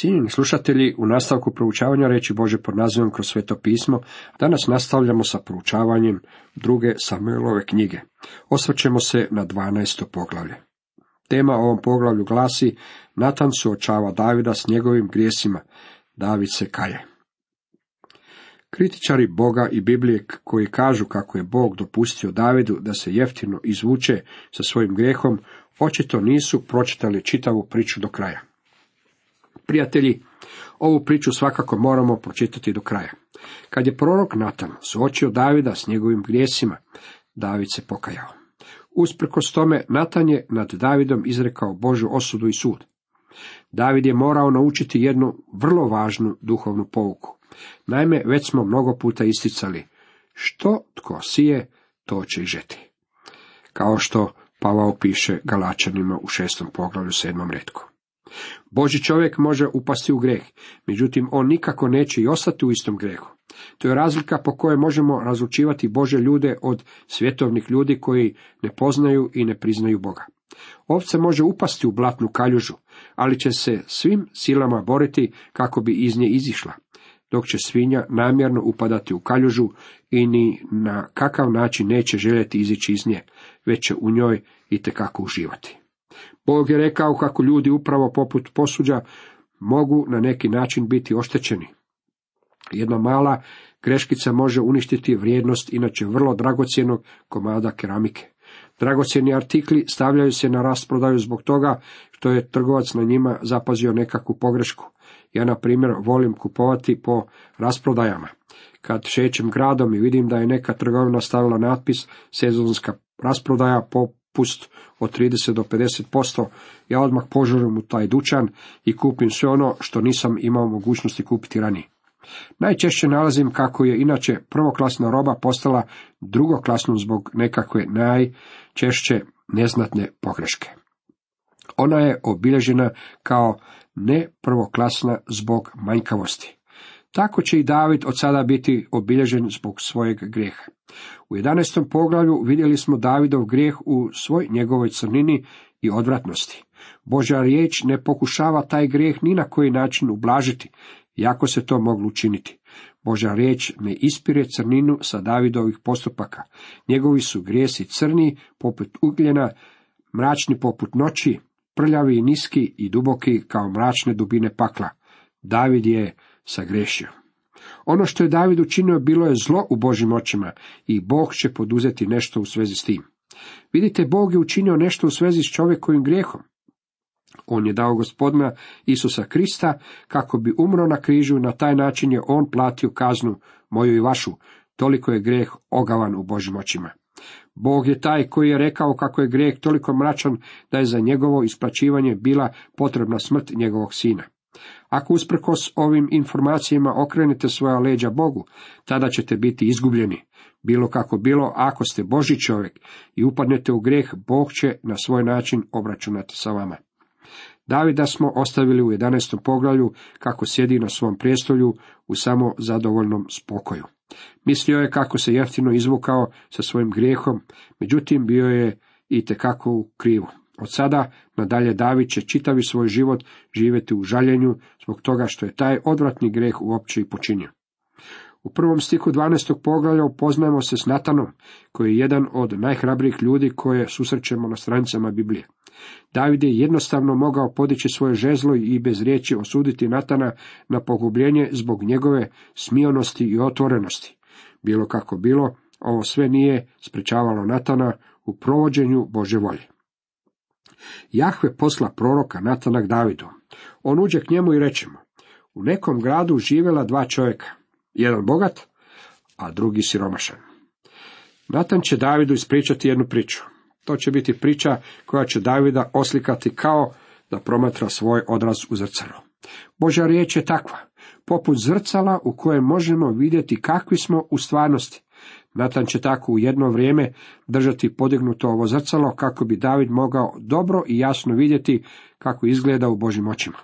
Cijenjeni slušatelji, u nastavku proučavanja reći Bože pod nazivom kroz sveto pismo, danas nastavljamo sa proučavanjem druge Samuelove knjige. Osvrćemo se na 12. poglavlje. Tema ovom poglavlju glasi Natan suočava Davida s njegovim grijesima. David se kaje. Kritičari Boga i Biblije koji kažu kako je Bog dopustio Davidu da se jeftino izvuče sa svojim grijehom, očito nisu pročitali čitavu priču do kraja. Prijatelji, ovu priču svakako moramo pročitati do kraja. Kad je prorok Natan suočio Davida s njegovim grijesima, David se pokajao. Usprkos tome, Natan je nad Davidom izrekao Božju osudu i sud. David je morao naučiti jednu vrlo važnu duhovnu pouku. Naime, već smo mnogo puta isticali, što tko sije, to će i žeti. Kao što Pavao piše Galačanima u šestom poglavlju sedmom redku. Boži čovjek može upasti u greh, međutim on nikako neće i ostati u istom grehu. To je razlika po kojoj možemo razlučivati Bože ljude od svjetovnih ljudi koji ne poznaju i ne priznaju Boga. Ovce može upasti u blatnu kaljužu, ali će se svim silama boriti kako bi iz nje izišla, dok će svinja namjerno upadati u kaljužu i ni na kakav način neće željeti izići iz nje, već će u njoj i tekako uživati. Bog je rekao kako ljudi upravo poput posuđa mogu na neki način biti oštećeni. Jedna mala greškica može uništiti vrijednost inače vrlo dragocjenog komada keramike. Dragocjeni artikli stavljaju se na rasprodaju zbog toga što je trgovac na njima zapazio nekakvu pogrešku. Ja, na primjer, volim kupovati po rasprodajama. Kad šećem gradom i vidim da je neka trgovina stavila natpis sezonska rasprodaja po pust od 30 do 50%, ja odmah požurim u taj dućan i kupim sve ono što nisam imao mogućnosti kupiti ranije. Najčešće nalazim kako je inače prvoklasna roba postala drugoklasnom zbog nekakve najčešće neznatne pogreške. Ona je obilježena kao ne prvoklasna zbog manjkavosti. Tako će i David od sada biti obilježen zbog svojeg grijeha. U 11. poglavlju vidjeli smo Davidov grijeh u svoj njegovoj crnini i odvratnosti. Božja riječ ne pokušava taj grijeh ni na koji način ublažiti, jako se to moglo učiniti. Božja riječ ne ispire crninu sa Davidovih postupaka. Njegovi su grijesi crni, poput ugljena, mračni poput noći, prljavi niski i duboki kao mračne dubine pakla. David je sagrešio. Ono što je David učinio bilo je zlo u Božim očima i Bog će poduzeti nešto u svezi s tim. Vidite, Bog je učinio nešto u svezi s čovjekovim grijehom. On je dao gospodina Isusa Krista kako bi umro na križu na taj način je on platio kaznu moju i vašu. Toliko je grijeh ogavan u Božim očima. Bog je taj koji je rekao kako je grijeh toliko mračan da je za njegovo isplaćivanje bila potrebna smrt njegovog sina. Ako usprkos ovim informacijama okrenete svoja leđa Bogu, tada ćete biti izgubljeni. Bilo kako bilo, ako ste Boži čovjek i upadnete u greh, Bog će na svoj način obračunati sa vama. Davida smo ostavili u 11. poglavlju kako sjedi na svom prijestolju u samo zadovoljnom spokoju. Mislio je kako se jeftino izvukao sa svojim grijehom, međutim bio je i tekako u krivu. Od sada nadalje David će čitavi svoj život živjeti u žaljenju zbog toga što je taj odvratni greh uopće i počinio. U prvom stiku 12. poglavlja upoznajemo se s Natanom, koji je jedan od najhrabrijih ljudi koje susrećemo na stranicama Biblije. David je jednostavno mogao podići svoje žezlo i bez riječi osuditi Natana na pogubljenje zbog njegove smijonosti i otvorenosti. Bilo kako bilo, ovo sve nije sprečavalo Natana u provođenju Bože volje. Jahve posla proroka Natanak Davidu. On uđe k njemu i reče mu, u nekom gradu živjela dva čovjeka, jedan bogat, a drugi siromašan. Natan će Davidu ispričati jednu priču. To će biti priča koja će Davida oslikati kao da promatra svoj odraz u zrcalo. Božja riječ je takva, poput zrcala u kojem možemo vidjeti kakvi smo u stvarnosti. Natan će tako u jedno vrijeme držati podignuto ovo zrcalo kako bi David mogao dobro i jasno vidjeti kako izgleda u Božim očima.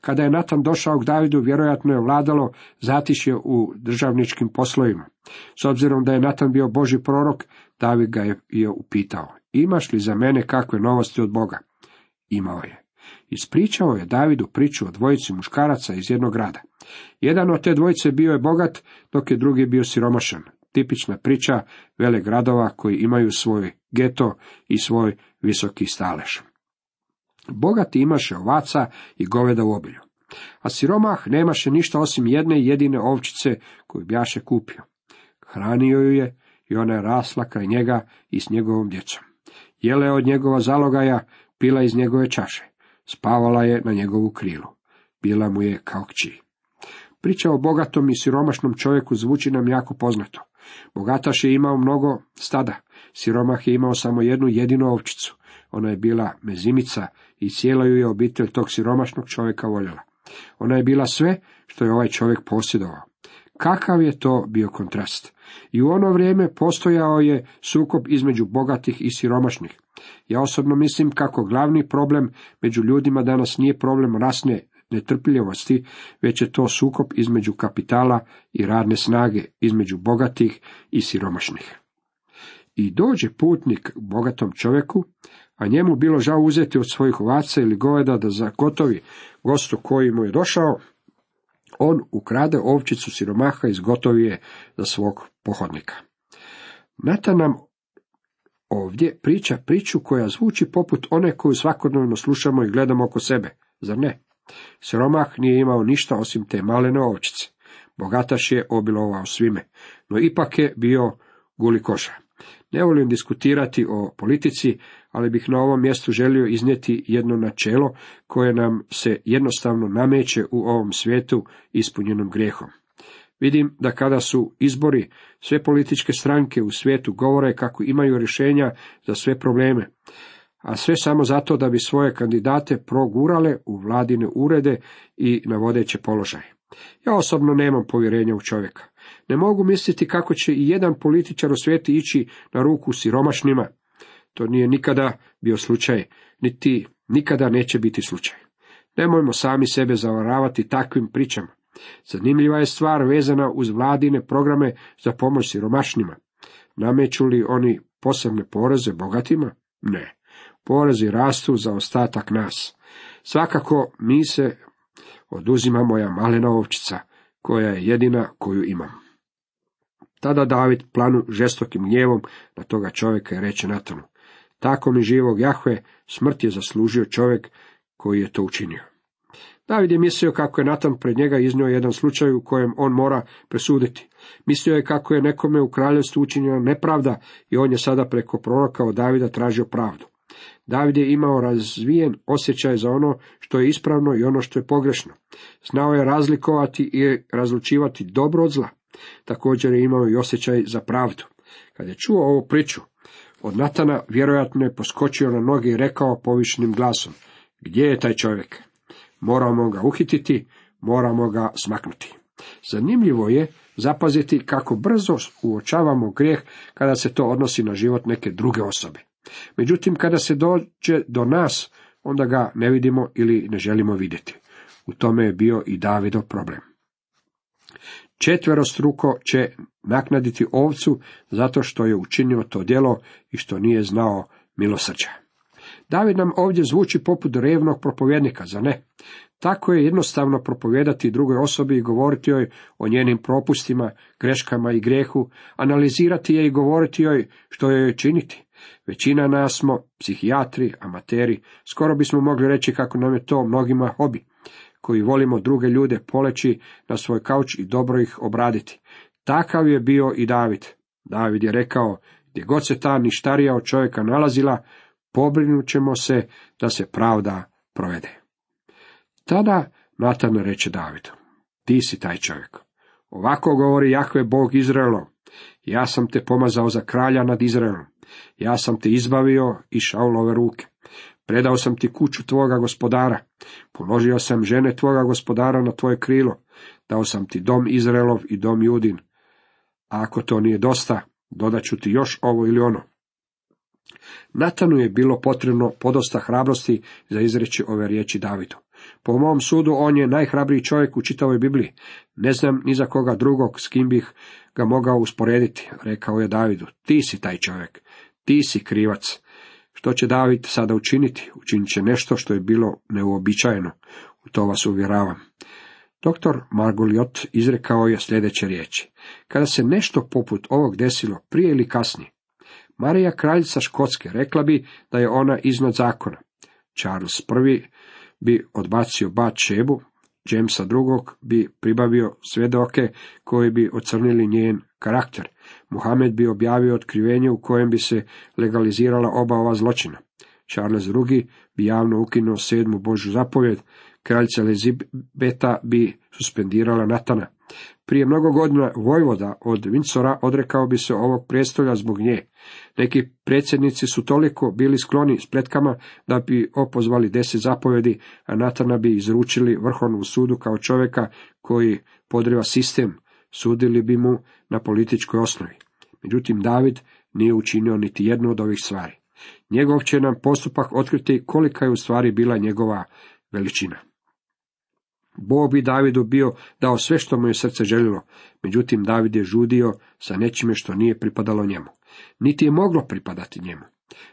Kada je Natan došao k Davidu, vjerojatno je vladalo zatišje u državničkim poslovima. S obzirom da je Natan bio Boži prorok, David ga je upitao, imaš li za mene kakve novosti od Boga? Imao je. Ispričao je Davidu priču o dvojici muškaraca iz jednog grada. Jedan od te dvojice bio je bogat, dok je drugi bio siromašan. Tipična priča vele gradova koji imaju svoj geto i svoj visoki stalež. Bogati imaše ovaca i goveda u obilju, a siromah nemaše ništa osim jedne jedine ovčice koju bjaše kupio. Hranio ju je i ona je rasla kraj njega i s njegovom djecom. Jele od njegova zalogaja, pila iz njegove čaše, spavala je na njegovu krilu, bila mu je kao kći. Priča o bogatom i siromašnom čovjeku zvuči nam jako poznato. Bogataš je imao mnogo stada, siromah je imao samo jednu jedinu ovčicu. Ona je bila mezimica i cijela ju je obitelj tog siromašnog čovjeka voljela. Ona je bila sve što je ovaj čovjek posjedovao. Kakav je to bio kontrast? I u ono vrijeme postojao je sukob između bogatih i siromašnih. Ja osobno mislim kako glavni problem među ljudima danas nije problem rasne netrpljivosti, već je to sukob između kapitala i radne snage, između bogatih i siromašnih. I dođe putnik bogatom čovjeku, a njemu bilo žao uzeti od svojih ovaca ili goveda da zagotovi gostu koji mu je došao, on ukrade ovčicu siromaha i izgotovi je za svog pohodnika. Nata nam ovdje priča priču koja zvuči poput one koju svakodnevno slušamo i gledamo oko sebe, zar ne? Siromah nije imao ništa osim te malene ovčice. Bogataš je obilovao svime, no ipak je bio gulikoša. Ne volim diskutirati o politici, ali bih na ovom mjestu želio iznijeti jedno načelo koje nam se jednostavno nameće u ovom svijetu ispunjenom grijehom. Vidim da kada su izbori, sve političke stranke u svijetu govore kako imaju rješenja za sve probleme, a sve samo zato da bi svoje kandidate progurale u vladine urede i na vodeće položaje. Ja osobno nemam povjerenja u čovjeka. Ne mogu misliti kako će i jedan političar u svijetu ići na ruku siromašnima. To nije nikada bio slučaj, niti nikada neće biti slučaj. Nemojmo sami sebe zavaravati takvim pričama. Zanimljiva je stvar vezana uz vladine programe za pomoć siromašnima. Nameću li oni posebne poreze bogatima? Ne. Porezi rastu za ostatak nas. Svakako mi se oduzima moja malena ovčica, koja je jedina koju imam. Tada David planu žestokim gnjevom na toga čovjeka i reče Natanu. Tako mi živog Jahve, smrt je zaslužio čovjek koji je to učinio. David je mislio kako je Natan pred njega iznio jedan slučaj u kojem on mora presuditi. Mislio je kako je nekome u kraljevstvu učinjena nepravda i on je sada preko proroka od Davida tražio pravdu. David je imao razvijen osjećaj za ono što je ispravno i ono što je pogrešno. Znao je razlikovati i razlučivati dobro od zla. Također je imao i osjećaj za pravdu. Kad je čuo ovu priču od Natana, vjerojatno je poskočio na noge i rekao povišnim glasom, gdje je taj čovjek? Moramo ga uhititi, moramo ga smaknuti. Zanimljivo je zapaziti kako brzo uočavamo grijeh kada se to odnosi na život neke druge osobe. Međutim, kada se dođe do nas, onda ga ne vidimo ili ne želimo vidjeti. U tome je bio i Davidov problem. Četverostruko će naknaditi ovcu zato što je učinio to djelo i što nije znao milosrđa. David nam ovdje zvuči poput revnog propovjednika, za ne? Tako je jednostavno propovijedati drugoj osobi i govoriti joj o njenim propustima, greškama i grehu, analizirati je i govoriti joj što joj činiti. Većina nas smo psihijatri, amateri, skoro bismo mogli reći kako nam je to mnogima hobi, koji volimo druge ljude poleći na svoj kauč i dobro ih obraditi. Takav je bio i David. David je rekao, gdje god se ta ništarija od čovjeka nalazila, pobrinut ćemo se da se pravda provede. Tada Natan reče Davidu, ti si taj čovjek. Ovako govori Jahve Bog Izraelov, ja sam te pomazao za kralja nad Izraelom. Ja sam te izbavio iz Šaulove ruke. Predao sam ti kuću tvoga gospodara. Položio sam žene tvoga gospodara na tvoje krilo. Dao sam ti dom Izraelov i dom Judin. A ako to nije dosta, dodat ću ti još ovo ili ono. Natanu je bilo potrebno podosta hrabrosti za izreći ove riječi Davidu. Po mom sudu on je najhrabriji čovjek u čitavoj Bibliji. Ne znam ni za koga drugog s kim bih ga mogao usporediti, rekao je Davidu. Ti si taj čovjek, ti si krivac. Što će David sada učiniti? Učinit će nešto što je bilo neuobičajeno. U to vas uvjeravam. Doktor Margoliot izrekao je sljedeće riječi. Kada se nešto poput ovog desilo, prije ili kasnije, Marija kraljica Škotske rekla bi da je ona iznad zakona. Charles I bi odbacio bat šebu, Jamesa drugog bi pribavio svjedoke koji bi ocrnili njen karakter. Muhammed bi objavio otkrivenje u kojem bi se legalizirala oba ova zločina. Charles II bi javno ukinuo sedmu Božju zapovjed, kraljica Elizabeta bi suspendirala Natana. Prije mnogo godina Vojvoda od Vincora odrekao bi se ovog prijestolja zbog nje. Neki predsjednici su toliko bili skloni spletkama da bi opozvali deset zapovjedi, a Natana bi izručili vrhovnom sudu kao čovjeka koji podriva sistem, sudili bi mu na političkoj osnovi. Međutim, David nije učinio niti jednu od ovih stvari. Njegov će nam postupak otkriti kolika je u stvari bila njegova veličina. Bog bi Davidu bio dao sve što mu je srce željelo, međutim David je žudio sa nečime što nije pripadalo njemu. Niti je moglo pripadati njemu.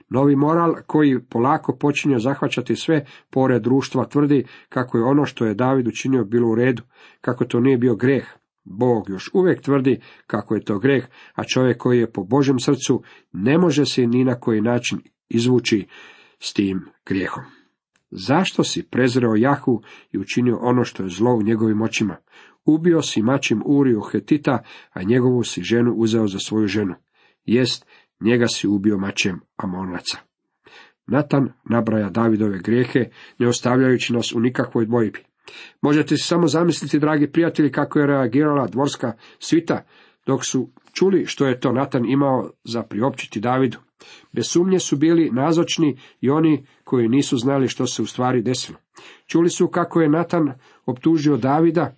Novi moral koji polako počinje zahvaćati sve pore društva tvrdi kako je ono što je David učinio bilo u redu, kako to nije bio greh. Bog još uvijek tvrdi kako je to greh, a čovjek koji je po Božem srcu ne može se ni na koji način izvući s tim grijehom. Zašto si prezreo Jahu i učinio ono što je zlo u njegovim očima? Ubio si mačim Uriju Hetita, a njegovu si ženu uzeo za svoju ženu. Jest, njega si ubio mačem Amonaca. Natan nabraja Davidove grijehe, ne ostavljajući nas u nikakvoj dvojbi. Možete si samo zamisliti, dragi prijatelji, kako je reagirala dvorska svita, dok su čuli što je to Natan imao za priopćiti Davidu. Bez sumnje su bili nazočni i oni koji nisu znali što se u stvari desilo. Čuli su kako je Natan optužio Davida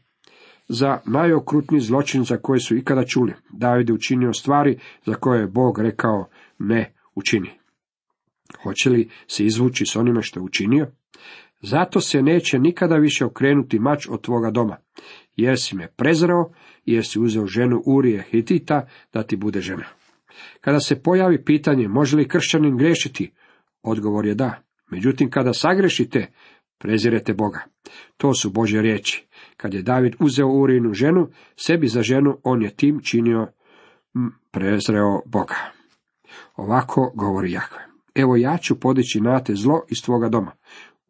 za najokrutniji zločin za koje su ikada čuli. David je učinio stvari za koje je Bog rekao ne učini. Hoće li se izvući s onime što je učinio? Zato se neće nikada više okrenuti mač od tvoga doma, jer si me prezrao, jer si uzeo ženu Urije Hitita da ti bude žena. Kada se pojavi pitanje može li kršćanin grešiti, odgovor je da. Međutim, kada sagrešite, prezirete Boga. To su Bože riječi. Kad je David uzeo Urinu ženu, sebi za ženu, on je tim činio prezreo Boga. Ovako govori Jahve. Evo ja ću podići na te zlo iz tvoga doma.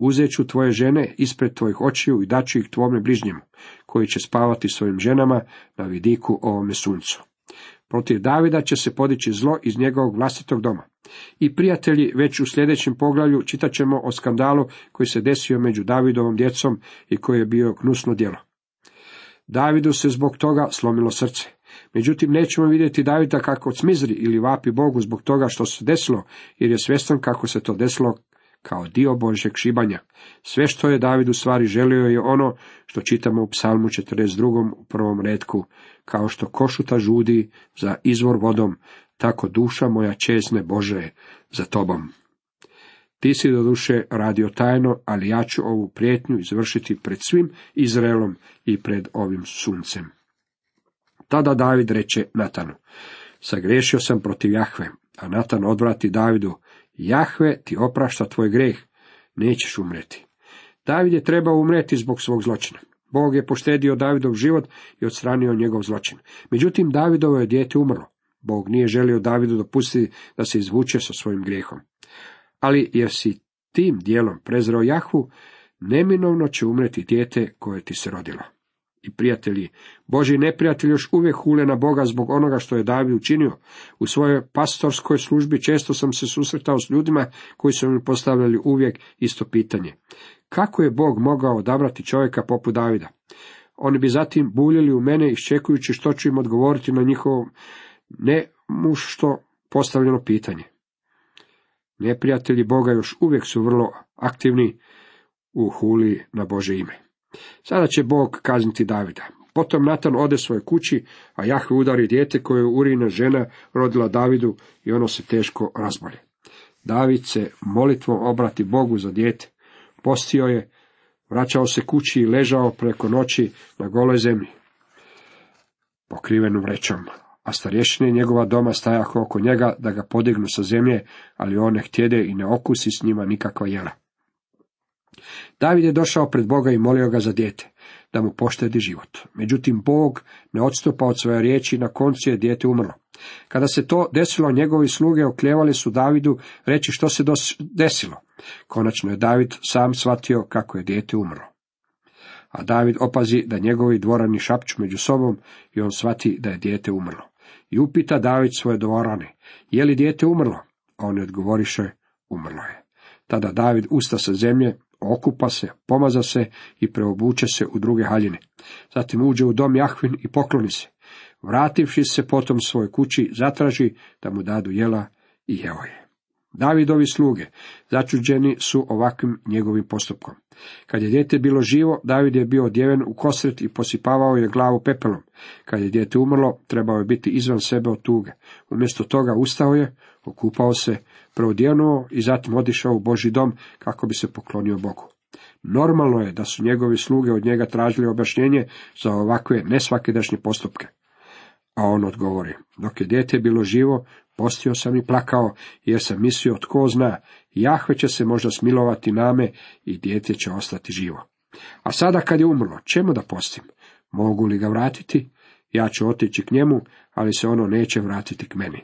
Uzet ću tvoje žene ispred tvojih očiju i daću ih tvome bližnjemu, koji će spavati svojim ženama na vidiku ovome suncu. Protiv Davida će se podići zlo iz njegovog vlastitog doma. I prijatelji, već u sljedećem poglavlju čitat ćemo o skandalu koji se desio među Davidovom djecom i koji je bio gnusno djelo. Davidu se zbog toga slomilo srce. Međutim, nećemo vidjeti Davida kako smizri ili vapi Bogu zbog toga što se desilo, jer je svjestan kako se to desilo kao dio Božeg šibanja. Sve što je David u stvari želio je ono što čitamo u psalmu 42. u prvom redku, kao što košuta žudi za izvor vodom, tako duša moja čezne Bože za tobom. Ti si do duše radio tajno, ali ja ću ovu prijetnju izvršiti pred svim Izraelom i pred ovim suncem. Tada David reče Natanu, sagriješio sam protiv Jahve, a Natan odvrati Davidu, Jahve ti oprašta tvoj greh, nećeš umreti. David je trebao umreti zbog svog zločina. Bog je poštedio Davidov život i odstranio njegov zločin. Međutim, Davidovo je dijete umrlo. Bog nije želio Davidu dopustiti da se izvuče sa svojim grijehom. Ali jer si tim dijelom prezreo Jahvu, neminovno će umreti dijete koje ti se rodilo i prijatelji. Boži neprijatelj još uvijek hule na Boga zbog onoga što je David učinio. U svojoj pastorskoj službi često sam se susretao s ljudima koji su mi postavljali uvijek isto pitanje. Kako je Bog mogao odabrati čovjeka poput Davida? Oni bi zatim buljili u mene iščekujući što ću im odgovoriti na njihovo ne što postavljeno pitanje. Neprijatelji Boga još uvijek su vrlo aktivni u huli na Bože ime. Sada će Bog kazniti Davida. Potom Natan ode svoje kući, a Jahve udari dijete koje je Urina žena rodila Davidu i ono se teško razbolje. David se molitvom obrati Bogu za dijete. Postio je, vraćao se kući i ležao preko noći na goloj zemlji, pokrivenu vrećom. a starješine njegova doma stajahu oko njega da ga podignu sa zemlje, ali on ne htjede i ne okusi s njima nikakva jela. David je došao pred Boga i molio ga za dijete, da mu poštedi život. Međutim, Bog ne odstupa od svoje riječi na koncu je dijete umrlo. Kada se to desilo, njegovi sluge okljevali su Davidu reći što se desilo. Konačno je David sam shvatio kako je dijete umrlo. A David opazi da njegovi dvorani šapću među sobom i on shvati da je dijete umrlo. I upita David svoje dvorane, je li dijete umrlo? A oni odgovoriše, umrlo je. Tada David usta sa zemlje, okupa se, pomaza se i preobuče se u druge haljine. Zatim uđe u dom Jahvin i pokloni se. Vrativši se potom svojoj kući, zatraži da mu dadu jela i jeo je. Davidovi sluge začuđeni su ovakvim njegovim postupkom. Kad je dijete bilo živo, David je bio odjeven u kosret i posipavao je glavu pepelom. Kad je dijete umrlo, trebao je biti izvan sebe od tuge. Umjesto toga ustao je, okupao se, preodjenuo i zatim odišao u Boži dom kako bi se poklonio Bogu. Normalno je da su njegovi sluge od njega tražili objašnjenje za ovakve nesvakidašnje postupke. A on odgovori, dok je dijete bilo živo, postio sam i plakao, jer sam mislio, tko zna, Jahve će se možda smilovati name i dijete će ostati živo. A sada kad je umrlo, čemu da postim? Mogu li ga vratiti? Ja ću otići k njemu, ali se ono neće vratiti k meni.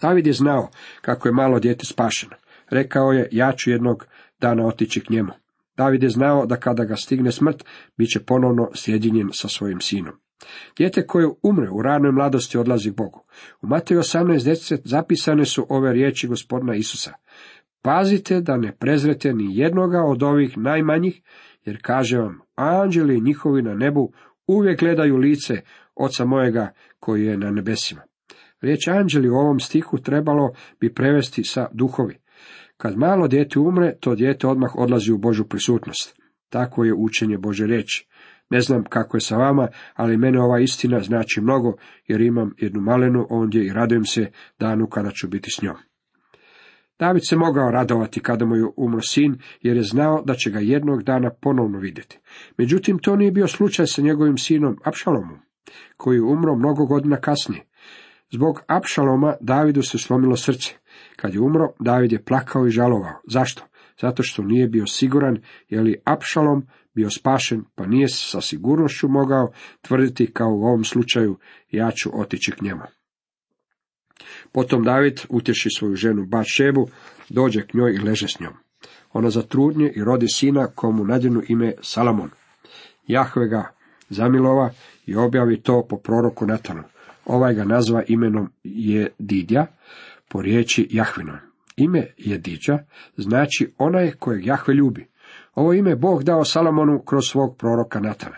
David je znao kako je malo dijete spašeno. Rekao je, ja ću jednog dana otići k njemu. David je znao da kada ga stigne smrt, bit će ponovno sjedinjen sa svojim sinom. Dijete koje umre u ranoj mladosti odlazi k Bogu. U Mateju 18.10 zapisane su ove riječi gospodina Isusa. Pazite da ne prezrete ni jednoga od ovih najmanjih, jer kaže vam, anđeli njihovi na nebu uvijek gledaju lice oca mojega koji je na nebesima. Riječ anđeli u ovom stihu trebalo bi prevesti sa duhovi. Kad malo dijete umre, to dijete odmah odlazi u Božu prisutnost. Tako je učenje Bože riječi. Ne znam kako je sa vama, ali mene ova istina znači mnogo, jer imam jednu malenu ondje i radujem se danu kada ću biti s njom. David se mogao radovati kada mu je umro sin, jer je znao da će ga jednog dana ponovno vidjeti. Međutim, to nije bio slučaj sa njegovim sinom Apšalomom, koji je umro mnogo godina kasnije. Zbog Apšaloma Davidu se slomilo srce. Kad je umro, David je plakao i žalovao. Zašto? Zato što nije bio siguran je li Apšalom bio spašen, pa nije sa sigurnošću mogao tvrditi kao u ovom slučaju ja ću otići k njemu. Potom David utješi svoju ženu Bašebu, dođe k njoj i leže s njom. Ona zatrudnje i rodi sina komu nadjenu ime Salamon. Jahve ga zamilova i objavi to po proroku Natanu. Ovaj ga nazva imenom Jedidja, po riječi Jahvinom. Ime Jedidja znači onaj kojeg Jahve ljubi. Ovo ime Bog dao Salomonu kroz svog proroka Natana.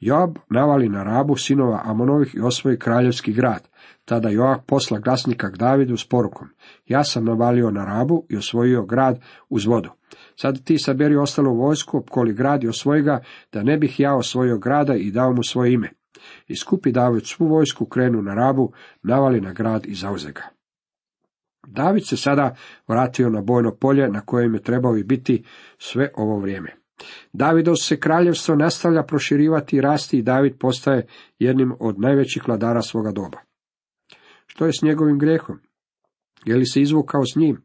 Joab navali na rabu sinova Amonovih i osvoji kraljevski grad. Tada Joab posla glasnika k Davidu s porukom. Ja sam navalio na rabu i osvojio grad uz vodu. Sad ti saberi ostalu vojsku, opkoli grad i osvoji ga, da ne bih ja osvojio grada i dao mu svoje ime. I skupi David svu vojsku, krenu na rabu, navali na grad i zauze ga. David se sada vratio na bojno polje na kojem je trebao i biti sve ovo vrijeme. Davidov se kraljevstvo nastavlja proširivati i rasti i David postaje jednim od najvećih vladara svoga doba. Što je s njegovim grehom? Je li se izvukao s njim?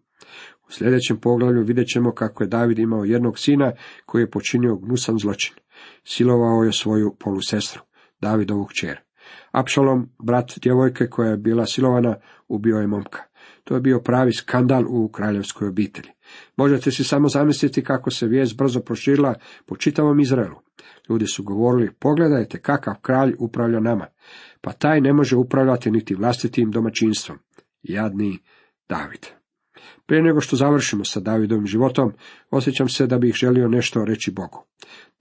U sljedećem poglavlju vidjet ćemo kako je David imao jednog sina koji je počinio gnusan zločin. Silovao je svoju polusestru, Davidovu kćer. Apšalom, brat djevojke koja je bila silovana, ubio je momka. To je bio pravi skandal u kraljevskoj obitelji. Možete si samo zamisliti kako se vijest brzo proširila po čitavom Izraelu. Ljudi su govorili, pogledajte kakav kralj upravlja nama. Pa taj ne može upravljati niti vlastitim domaćinstvom. Jadni David. Prije nego što završimo sa Davidovim životom, osjećam se da bih želio nešto reći Bogu.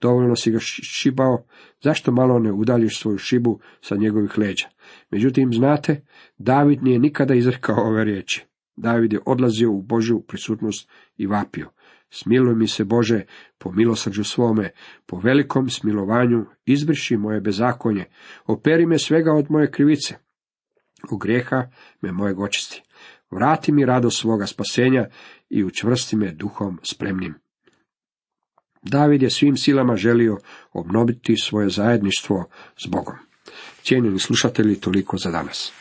Dovoljno si ga šibao, zašto malo ne udaljiš svoju šibu sa njegovih leđa? Međutim, znate, David nije nikada izrekao ove riječi. David je odlazio u Božju prisutnost i vapio. Smiluj mi se, Bože, po milosrđu svome, po velikom smilovanju, izbriši moje bezakonje, operi me svega od moje krivice. U grijeha me moje očisti. Vrati mi radost svoga spasenja i učvrsti me duhom spremnim. David je svim silama želio obnoviti svoje zajedništvo s Bogom. Cijenjeni slušatelji, toliko za danas.